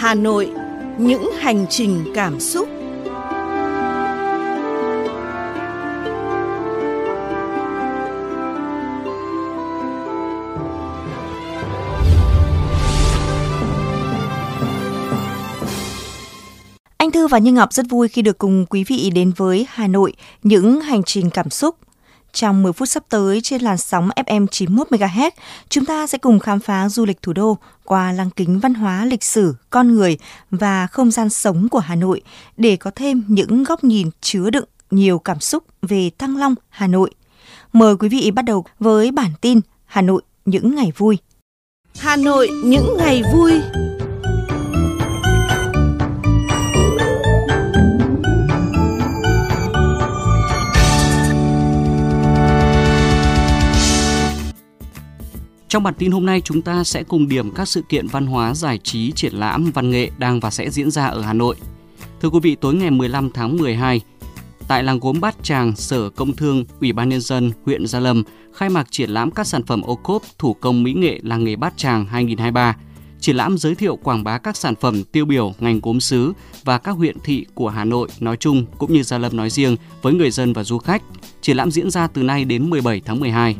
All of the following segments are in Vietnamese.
Hà Nội, những hành trình cảm xúc. Anh Thư và Như Ngọc rất vui khi được cùng quý vị đến với Hà Nội, những hành trình cảm xúc. Trong 10 phút sắp tới trên làn sóng FM 91 MHz, chúng ta sẽ cùng khám phá du lịch thủ đô qua lăng kính văn hóa, lịch sử, con người và không gian sống của Hà Nội để có thêm những góc nhìn chứa đựng nhiều cảm xúc về Thăng Long, Hà Nội. Mời quý vị bắt đầu với bản tin Hà Nội những ngày vui. Hà Nội những ngày vui. Trong bản tin hôm nay chúng ta sẽ cùng điểm các sự kiện văn hóa, giải trí, triển lãm, văn nghệ đang và sẽ diễn ra ở Hà Nội. Thưa quý vị, tối ngày 15 tháng 12, tại làng gốm Bát Tràng, Sở Công Thương, Ủy ban Nhân dân huyện Gia Lâm khai mạc triển lãm các sản phẩm ô cốp thủ công mỹ nghệ làng nghề Bát Tràng 2023. Triển lãm giới thiệu quảng bá các sản phẩm tiêu biểu ngành gốm sứ và các huyện thị của Hà Nội nói chung cũng như Gia Lâm nói riêng với người dân và du khách. Triển lãm diễn ra từ nay đến 17 tháng 12.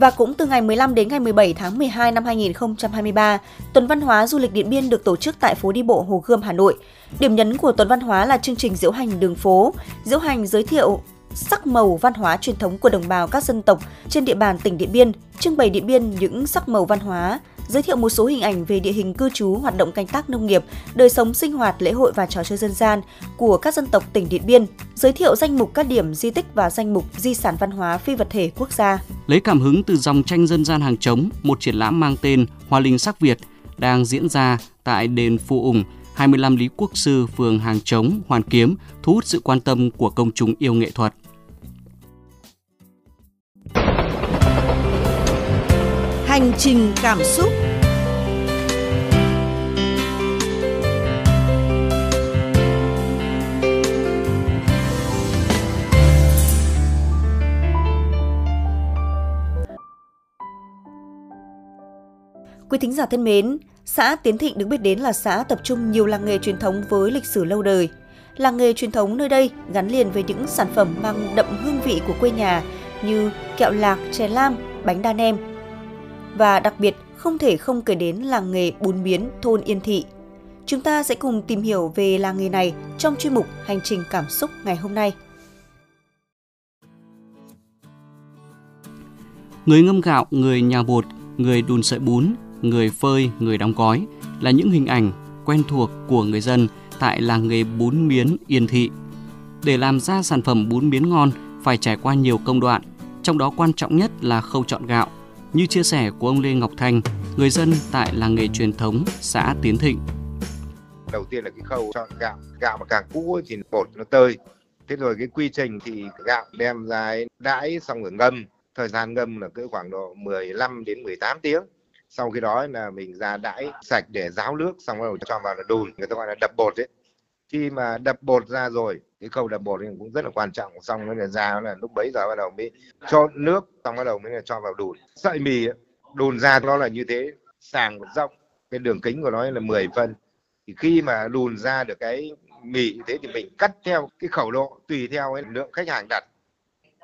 Và cũng từ ngày 15 đến ngày 17 tháng 12 năm 2023, Tuần Văn hóa Du lịch Điện Biên được tổ chức tại phố đi bộ Hồ Gươm, Hà Nội. Điểm nhấn của Tuần Văn hóa là chương trình diễu hành đường phố, diễu hành giới thiệu sắc màu văn hóa truyền thống của đồng bào các dân tộc trên địa bàn tỉnh Điện Biên, trưng bày Điện Biên những sắc màu văn hóa, giới thiệu một số hình ảnh về địa hình cư trú, hoạt động canh tác nông nghiệp, đời sống sinh hoạt, lễ hội và trò chơi dân gian của các dân tộc tỉnh Điện Biên, giới thiệu danh mục các điểm di tích và danh mục di sản văn hóa phi vật thể quốc gia. Lấy cảm hứng từ dòng tranh dân gian hàng trống, một triển lãm mang tên Hoa Linh sắc Việt đang diễn ra tại đền Phụ Ủng, 25 Lý Quốc Sư, phường Hàng Trống, Hoàn Kiếm, thu hút sự quan tâm của công chúng yêu nghệ thuật. Hành trình cảm xúc thính giả thân mến, xã Tiến Thịnh được biết đến là xã tập trung nhiều làng nghề truyền thống với lịch sử lâu đời. Làng nghề truyền thống nơi đây gắn liền với những sản phẩm mang đậm hương vị của quê nhà như kẹo lạc, chè lam, bánh đa nem. Và đặc biệt không thể không kể đến làng nghề bún miến thôn Yên Thị. Chúng ta sẽ cùng tìm hiểu về làng nghề này trong chuyên mục Hành trình cảm xúc ngày hôm nay. Người ngâm gạo, người nhà bột, người đun sợi bún, người phơi, người đóng gói là những hình ảnh quen thuộc của người dân tại làng nghề bún miến Yên Thị. Để làm ra sản phẩm bún miến ngon phải trải qua nhiều công đoạn, trong đó quan trọng nhất là khâu chọn gạo. Như chia sẻ của ông Lê Ngọc Thanh, người dân tại làng nghề truyền thống xã Tiến Thịnh. Đầu tiên là cái khâu chọn gạo, gạo mà càng cũ thì bột nó tơi. Thế rồi cái quy trình thì gạo đem ra đãi xong rồi ngâm, thời gian ngâm là cứ khoảng độ 15 đến 18 tiếng sau khi đó là mình ra đãi sạch để ráo nước, xong rồi cho vào là đùn người ta gọi là đập bột ấy. Khi mà đập bột ra rồi, cái khâu đập bột cũng rất là quan trọng, xong nó là ra, là lúc bấy giờ bắt đầu mới cho nước, xong bắt đầu mới là cho vào đùn sợi mì đùn ra nó là như thế, sàng rộng, cái đường kính của nó là 10 phân. Thì khi mà đùn ra được cái mì như thế thì mình cắt theo cái khẩu độ, tùy theo cái lượng khách hàng đặt.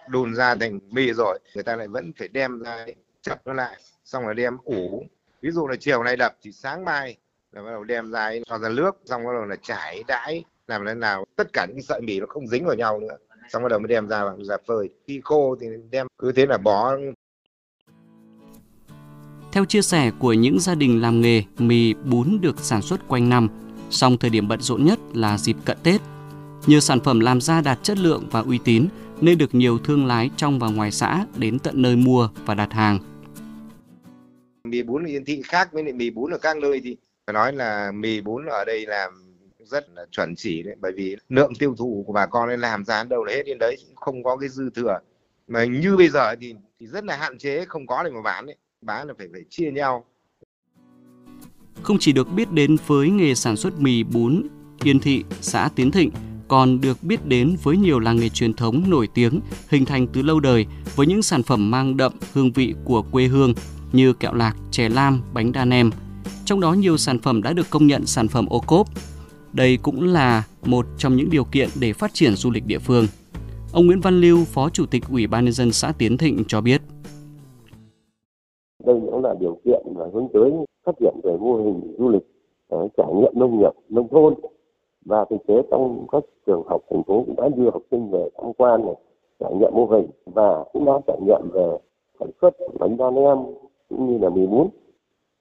Đùn ra thành mì rồi, người ta lại vẫn phải đem ra chặt nó lại xong rồi đem ủ ví dụ là chiều nay đập thì sáng mai là bắt đầu đem ra cho ra nước, xong bắt đầu là trải đãi, làm thế nào. Tất cả những sợi mì nó không dính vào nhau nữa. Xong bắt đầu mới đem ra bằng ra phơi. Khi khô thì đem, cứ thế là bó. Theo chia sẻ của những gia đình làm nghề, mì bún được sản xuất quanh năm, song thời điểm bận rộn nhất là dịp cận Tết. Nhiều sản phẩm làm ra đạt chất lượng và uy tín, nên được nhiều thương lái trong và ngoài xã đến tận nơi mua và đặt hàng mì bún ở Yên Thị khác với mì bún ở các nơi thì phải nói là mì bún ở đây làm rất là chuẩn chỉ đấy bởi vì lượng tiêu thụ của bà con nên làm ra đâu là hết. Đến đấy không có cái dư thừa. Mà như bây giờ thì thì rất là hạn chế không có để mà bán đấy. Bán là phải phải chia nhau. Không chỉ được biết đến với nghề sản xuất mì bún Yên Thị, xã Tiến Thịnh còn được biết đến với nhiều làng nghề truyền thống nổi tiếng hình thành từ lâu đời với những sản phẩm mang đậm hương vị của quê hương như kẹo lạc, chè lam, bánh đa nem. trong đó nhiều sản phẩm đã được công nhận sản phẩm ô cốp. Đây cũng là một trong những điều kiện để phát triển du lịch địa phương. Ông Nguyễn Văn Lưu, Phó Chủ tịch Ủy ban nhân dân xã Tiến Thịnh cho biết. Đây cũng là điều kiện và hướng tới phát triển về mô hình du lịch ờ, trải nghiệm nông nghiệp nông thôn và thực tế trong các trường học thành phố cũng đã đưa học sinh về tham quan này trải nghiệm mô hình và cũng đã trải nghiệm về sản xuất bánh đa nem cũng như là mì bún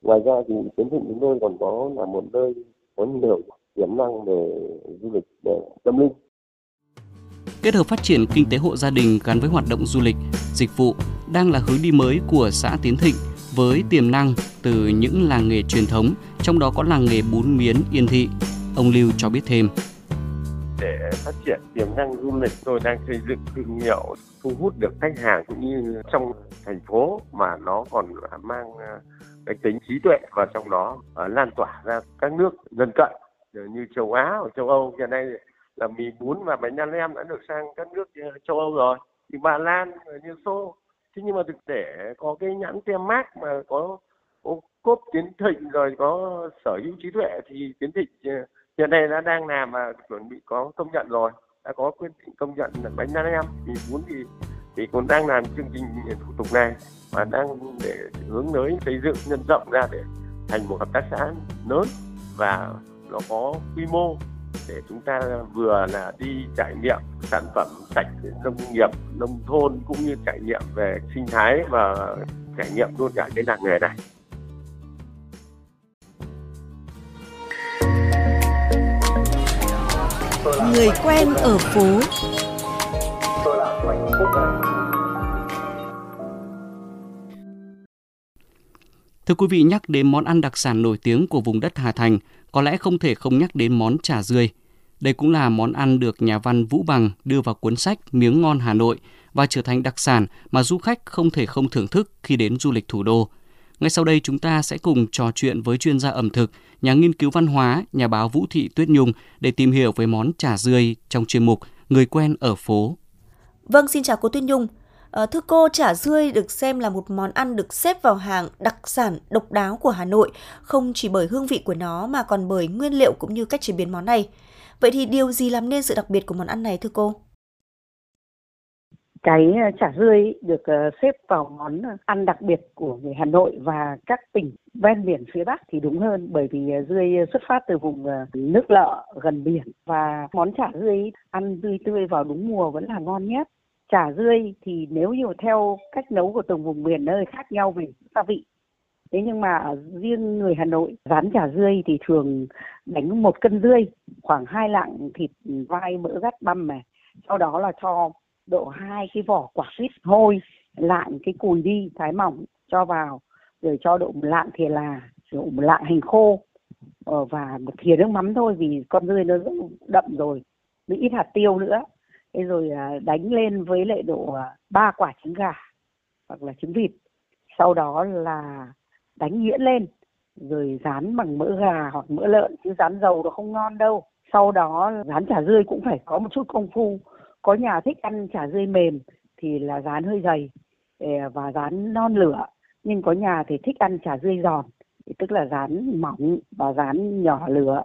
ngoài ra thì tiến thịnh chúng tôi còn có là một nơi có nhiều tiềm năng về du lịch để tâm linh kết hợp phát triển kinh tế hộ gia đình gắn với hoạt động du lịch, dịch vụ đang là hướng đi mới của xã Tiến Thịnh với tiềm năng từ những làng nghề truyền thống, trong đó có làng nghề bún miến Yên Thị. Ông Lưu cho biết thêm. Để phát triển tiềm năng du lịch, tôi đang xây dựng thương hiệu thu hút được khách hàng cũng như trong thành phố mà nó còn mang à, cái tính trí tuệ và trong đó à, lan tỏa ra các nước lân cận như châu Á và châu Âu. Hiện nay là mì bún và bánh đa nem đã được sang các nước à, châu Âu rồi thì Ba Lan như Xô. Thế nhưng mà thực tế có cái nhãn tem mát mà có, có cốt tiến thịnh rồi có sở hữu trí tuệ thì tiến thịnh hiện nay đã đang làm và chuẩn bị có công nhận rồi, đã có quyết định công nhận là bánh đa em thì muốn thì thì cũng đang làm chương trình thủ tục này và đang để hướng tới xây dựng nhân rộng ra để thành một hợp tác xã lớn và nó có quy mô để chúng ta vừa là đi trải nghiệm sản phẩm sạch nông nghiệp, nông thôn cũng như trải nghiệm về sinh thái và trải nghiệm luôn cả cái làng nghề này. Người quen ở phố Thưa quý vị, nhắc đến món ăn đặc sản nổi tiếng của vùng đất Hà Thành, có lẽ không thể không nhắc đến món chả rươi. Đây cũng là món ăn được nhà văn Vũ Bằng đưa vào cuốn sách Miếng ngon Hà Nội và trở thành đặc sản mà du khách không thể không thưởng thức khi đến du lịch thủ đô. Ngay sau đây chúng ta sẽ cùng trò chuyện với chuyên gia ẩm thực, nhà nghiên cứu văn hóa, nhà báo Vũ Thị Tuyết Nhung để tìm hiểu về món chả rươi trong chuyên mục Người quen ở phố. Vâng, xin chào cô Tuyết Nhung. À, thưa cô, chả rươi được xem là một món ăn được xếp vào hàng đặc sản độc đáo của Hà Nội, không chỉ bởi hương vị của nó mà còn bởi nguyên liệu cũng như cách chế biến món này. Vậy thì điều gì làm nên sự đặc biệt của món ăn này thưa cô? Cái ờ, chả rươi được ờ, xếp vào món ờ, ăn đặc biệt của người Hà Nội và các tỉnh ven biển phía Bắc thì đúng hơn bởi vì rươi xuất phát từ vùng nước lợ gần biển và món chả rươi ăn rươi tươi vào đúng mùa vẫn là ngon nhất chả rươi thì nếu như theo cách nấu của từng vùng miền nơi khác nhau về gia vị, thế nhưng mà riêng người Hà Nội rán chả rươi thì thường đánh một cân rươi, khoảng hai lạng thịt, vai mỡ gắt băm này, sau đó là cho độ hai cái vỏ quả quýt hôi lạng cái cùi đi thái mỏng cho vào rồi cho độ lạn lạng thìa là độ lạn lạng hành khô ờ, và một thìa nước mắm thôi vì con dươi nó rất đậm rồi với ít hạt tiêu nữa. Thế rồi à, đánh lên với lại độ à, ba quả trứng gà hoặc là trứng vịt. Sau đó là đánh nhuyễn lên rồi rán bằng mỡ gà hoặc mỡ lợn chứ rán dầu nó không ngon đâu. Sau đó rán chả rươi cũng phải có một chút công phu có nhà thích ăn chả dươi mềm thì là rán hơi dày ờ, và rán non lửa. Nhưng có nhà thì thích ăn chả dươi giòn tức là rán mỏng và rán nhỏ lửa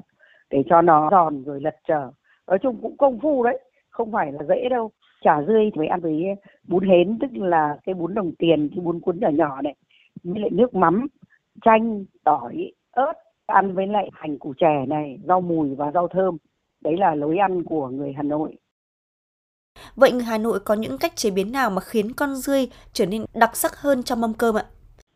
để cho nó giòn rồi lật trở. Nói chung cũng công phu đấy, không phải là dễ đâu. Chả dươi thì phải ăn với bún hến, tức là cái bún đồng tiền, cái bún cuốn nhỏ nhỏ này, với lại nước mắm, chanh, tỏi, ớt, ăn với lại hành củ chè này, rau mùi và rau thơm. Đấy là lối ăn của người Hà Nội. Vậy Hà Nội có những cách chế biến nào mà khiến con rươi trở nên đặc sắc hơn trong mâm cơm ạ?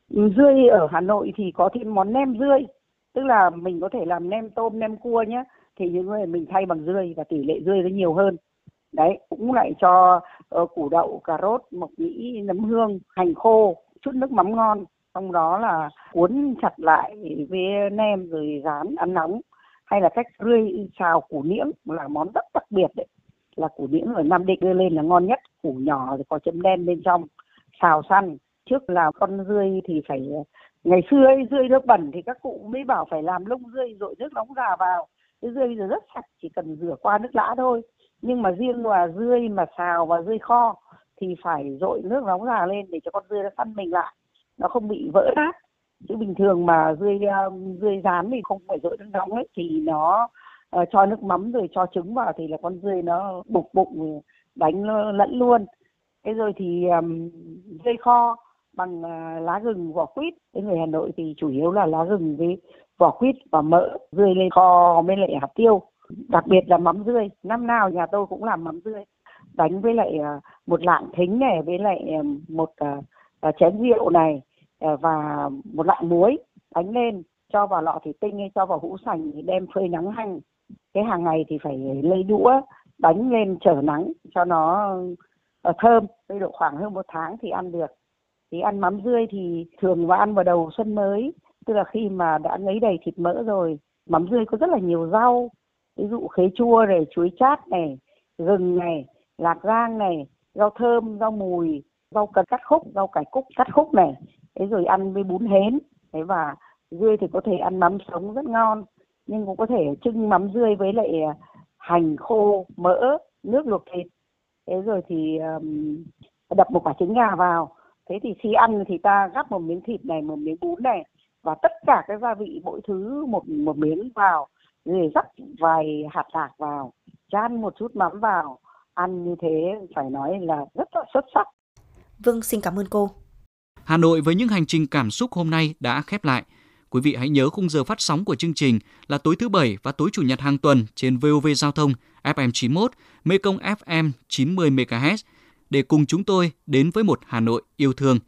Rươi ở Hà Nội thì có thêm món nem rươi, tức là mình có thể làm nem tôm, nem cua nhé. Thì những người mình thay bằng rươi và tỷ lệ rươi nó nhiều hơn đấy cũng lại cho uh, củ đậu cà rốt mộc nhĩ nấm hương hành khô chút nước mắm ngon trong đó là cuốn chặt lại với nem rồi rán ăn nóng hay là cách rươi xào củ niễng là món rất đặc biệt đấy là củ niễng ở Nam Định đưa lên là ngon nhất. Củ nhỏ thì có chấm đen bên trong. Xào săn trước là con rươi thì phải ngày xưa ấy, rươi nước bẩn thì các cụ mới bảo phải làm lông rươi dội nước nóng già vào. Cái rươi bây giờ rất sạch chỉ cần rửa qua nước lã thôi. Nhưng mà riêng là rươi mà xào và rươi kho thì phải dội nước nóng già lên để cho con rươi nó săn mình lại. Nó không bị vỡ nát. Chứ bình thường mà rươi um, rươi rán thì không phải dội nước nóng ấy thì nó uh, cho nước mắm rồi cho trứng vào thì là con dươi nó bục bụng đánh lẫn luôn. Thế rồi thì um, rươi kho bằng uh, lá gừng vỏ quýt. Cái người Hà Nội thì chủ yếu là lá gừng với vỏ quýt và mỡ dươi lên kho với lại hạt tiêu. Đặc biệt là mắm dươi. Năm nào nhà tôi cũng làm mắm dươi, đánh với lại uh, một lạng thính này với lại uh, một uh, chén rượu này và một lạng muối đánh lên. Cho vào lọ thủy tinh hay cho vào hũ sành thì đem phơi nắng hành cái hàng ngày thì phải lấy đũa đánh lên trở nắng cho nó ờ, thơm. Đây độ khoảng hơn một tháng thì ăn được. Thì ăn mắm rươi thì thường và ăn vào đầu xuân mới. Tức là khi mà đã lấy đầy thịt mỡ rồi, mắm rươi có rất là nhiều rau. Ví dụ khế chua này, chuối chát này, gừng này, lạc rang này, rau thơm, rau mùi, rau cần cắt khúc, rau cải cúc cắt khúc này. Thế rồi ăn với bún hến. Thế và dươi thì có thể ăn mắm sống rất ngon nhưng cũng có thể trưng mắm dươi với lại à, hành khô mỡ nước luộc thịt. Thế rồi thì um, đập một quả trứng gà vào. Thế thì khi ăn thì ta gắp một miếng thịt này một miếng bún này và tất cả các gia vị mỗi thứ một một miếng vào. Rồi rắc vài hạt lạc vào chan một chút mắm vào. Ăn như thế phải nói là rất là xuất sắc. Vâng, xin cảm ơn cô. Hà Nội với những hành trình cảm xúc hôm nay đã khép lại. Quý vị hãy nhớ khung giờ phát sóng của chương trình là tối thứ Bảy và tối Chủ nhật hàng tuần trên VOV Giao thông FM 91, Mekong FM 90 MHz để cùng chúng tôi đến với một Hà Nội yêu thương.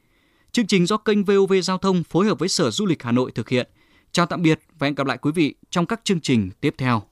Chương trình do kênh VOV Giao thông phối hợp với Sở Du lịch Hà Nội thực hiện. Chào tạm biệt và hẹn gặp lại quý vị trong các chương trình tiếp theo.